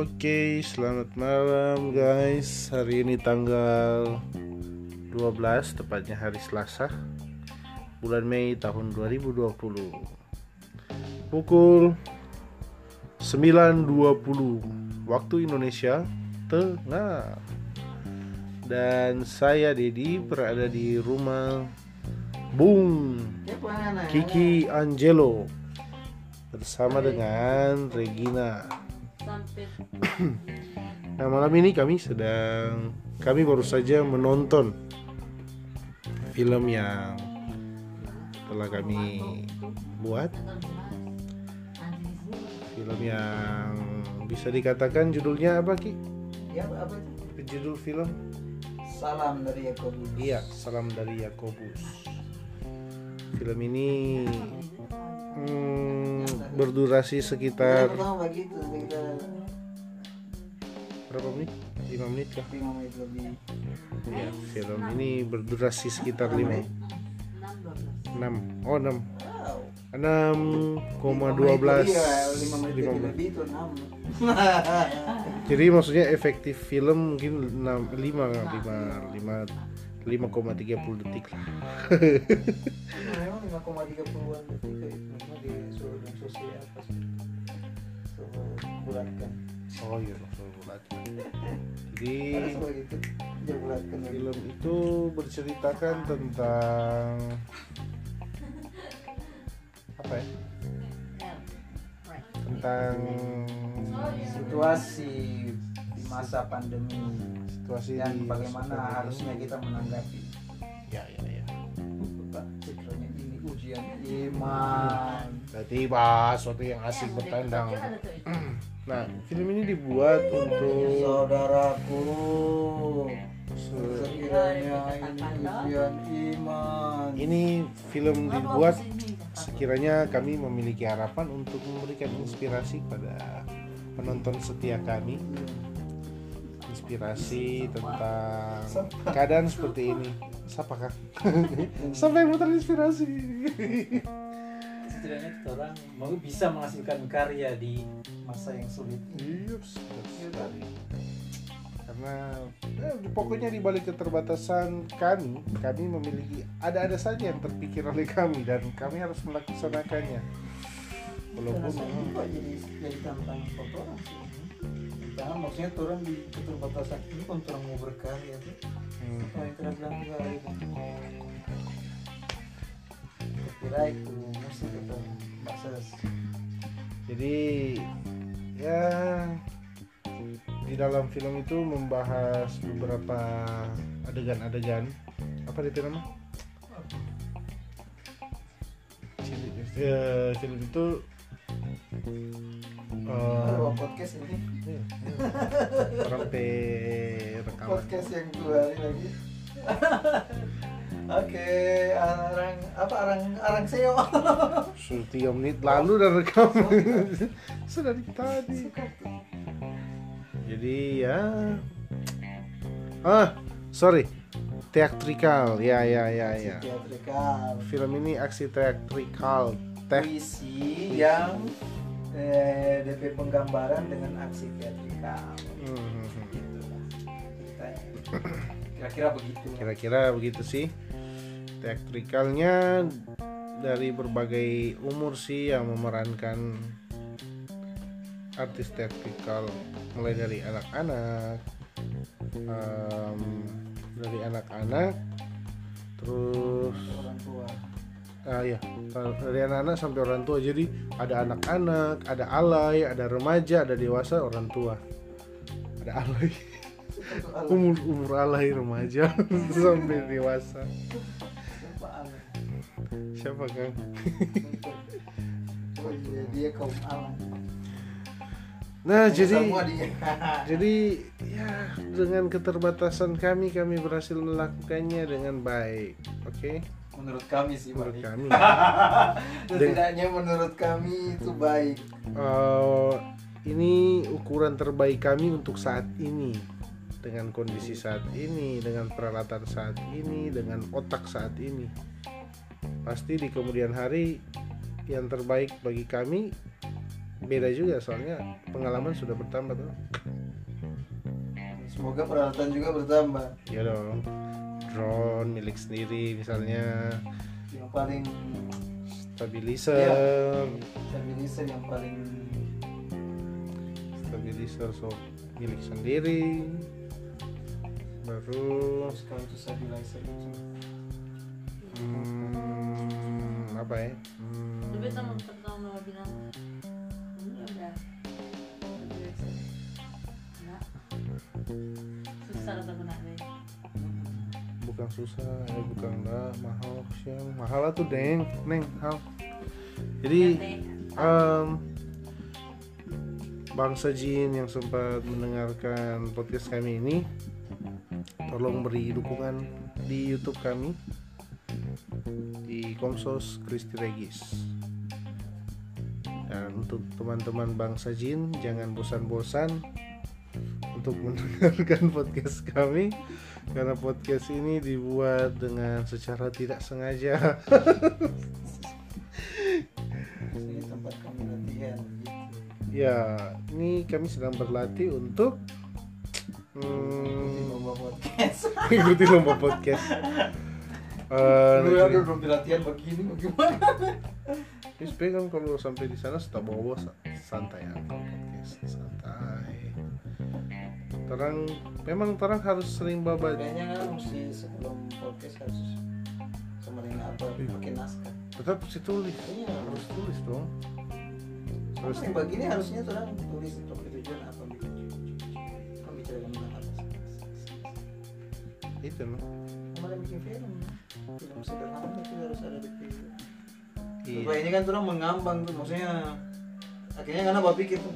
Oke, selamat malam guys. Hari ini tanggal 12, tepatnya hari Selasa, bulan Mei tahun 2020. Pukul 9.20 waktu Indonesia Tengah. Dan saya Dedi berada di rumah Bung Kiki Angelo bersama dengan Regina. Nah malam ini kami sedang kami baru saja menonton film yang telah kami buat film yang bisa dikatakan judulnya apa Ki? Ya apa itu? Judul film? Salam dari Yakobus. Iya, Salam dari Yakobus. Film ini hmm, berdurasi sekitar berapa menit? 5 menit kah? lima menit lebih. Ya, film ini berdurasi sekitar 5 6 Oh 6 Wow. 6,12 Iya, lima menit enam. Jadi maksudnya efektif film mungkin 6, 5 5 5 5,30 detik lah detik di seluruh sosial apa sih? Bulatkan. Oh iya Jadi itu. Bulatkan film itu berceritakan tentang apa ya? Tentang Situasi di masa pandemi situasi dan di bagaimana harusnya kita menanggapi Ya ya ya. Ini ujian iman. Berarti bahas sesuatu yang asik bertandang. Nah, film ini dibuat untuk Saudaraku, se- sekiranya ini ujian iman. ini film dibuat sekiranya kami memiliki harapan untuk memberikan inspirasi pada penonton setia kami inspirasi tentang keadaan seperti ini. Siapa kak sampai yang terinspirasi setidaknya kita orang mau bisa menghasilkan karya di masa yang sulit. Iya sekali. Karena eh, pokoknya di balik keterbatasan kami kami memiliki ada-ada saja yang terpikir oleh kami dan kami harus melaksanakannya. Walaupun jadi jadi tantangan orang sih. Tantangan maksudnya orang di keterbatasan ini kan orang mau berkarya tuh. hmm, Kalau yang kena bilang juga itu. Kira itu musik atau bahasa Jadi ya di dalam film itu membahas beberapa adegan-adegan apa itu nama? Eh, film itu Aduh, podcast ini. Iya, pe rekaman. Podcast yang dua hari lagi. Oke, arang apa arang arang seo. Sudah tiga menit lalu dan rekam. Sudah dari tadi. Jadi ya. Ah sorry. Teatrikal ya ya ya ya. Teatrikal. film ini aksi teatrikal teh. Puisi. yang eh, DP penggambaran dengan aksi teatrikal. Hmm, Gitu. Kira-kira begitu. kira-kira begitu sih teatrikalnya dari berbagai umur sih yang memerankan artis teatrikal mulai dari anak-anak em, dari anak-anak terus Orang tua. ah ya dari anak-anak sampai orang tua. Jadi ada anak-anak ada alay ada remaja ada dewasa orang tua. Ada alay. Umur umur alay remaja sampai dewasa. Siapa alam? siapa kang? Oh iya, dia kaum alam. nah jadi jadi ya dengan keterbatasan kami kami berhasil melakukannya dengan baik oke menurut kami sih menurut baik. kami. Setidaknya menurut kami itu baik. Eh, ini ukuran terbaik kami untuk saat ini. Dengan kondisi saat ini dengan peralatan saat ini dengan otak saat ini. Pasti di kemudian hari yang terbaik bagi kami beda juga. Soalnya pengalaman sudah bertambah tuh. Semoga peralatan juga bertambah. Ya dong drone milik sendiri misalnya. Yang paling stabilizer. Stabilizer yang paling stabilizer so milik sendiri. Baru kalau itu stabilizer itu. hmm, apa ya? Hmm, Tapi teman pertama bilang ini udah. Susah kata deh. Bukan susah ya bukan enggak mahal siang mahal lah tuh deng. Neng hal. Jadi em, bangsa jin yang sempat mendengarkan podcast kami ini tolong beri dukungan di YouTube kami di Komsos Kristi Regis. Dan untuk teman-teman bangsa jin jangan bosan-bosan untuk mendengarkan podcast kami karena podcast ini dibuat dengan secara tidak sengaja. Ini tempat kami latihan gitu. Ya ini kami sedang berlatih untuk hmm, lomba podcast. mengikuti lomba podcast. Eh, Lu ya udah latihan begini bagaimana? Terus kan kalau sampai di sana sudah bawa santai kalau podcast. Terang memang terang harus sering babat. kayaknya kan mesti sebelum podcast harus samarin apa pakai naskah Tetap sih tulis. Iya. Harus tulis dong. Terus Terus yang begini harusnya orang tulis untuk tujuan apa kan bicara tentang apa itu no. malah bikin film film sederhana itu harus ada di film Iya. Ini kan orang mengambang tuh maksudnya akhirnya karena bapak pikir tuh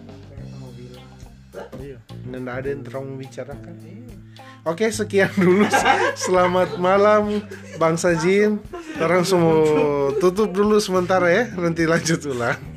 Iya. Dan ada yang terang membicarakan. Iya. Oke sekian dulu. Selamat malam bangsa jin. Terang semua tutup dulu sementara ya. Nanti lanjut ulang.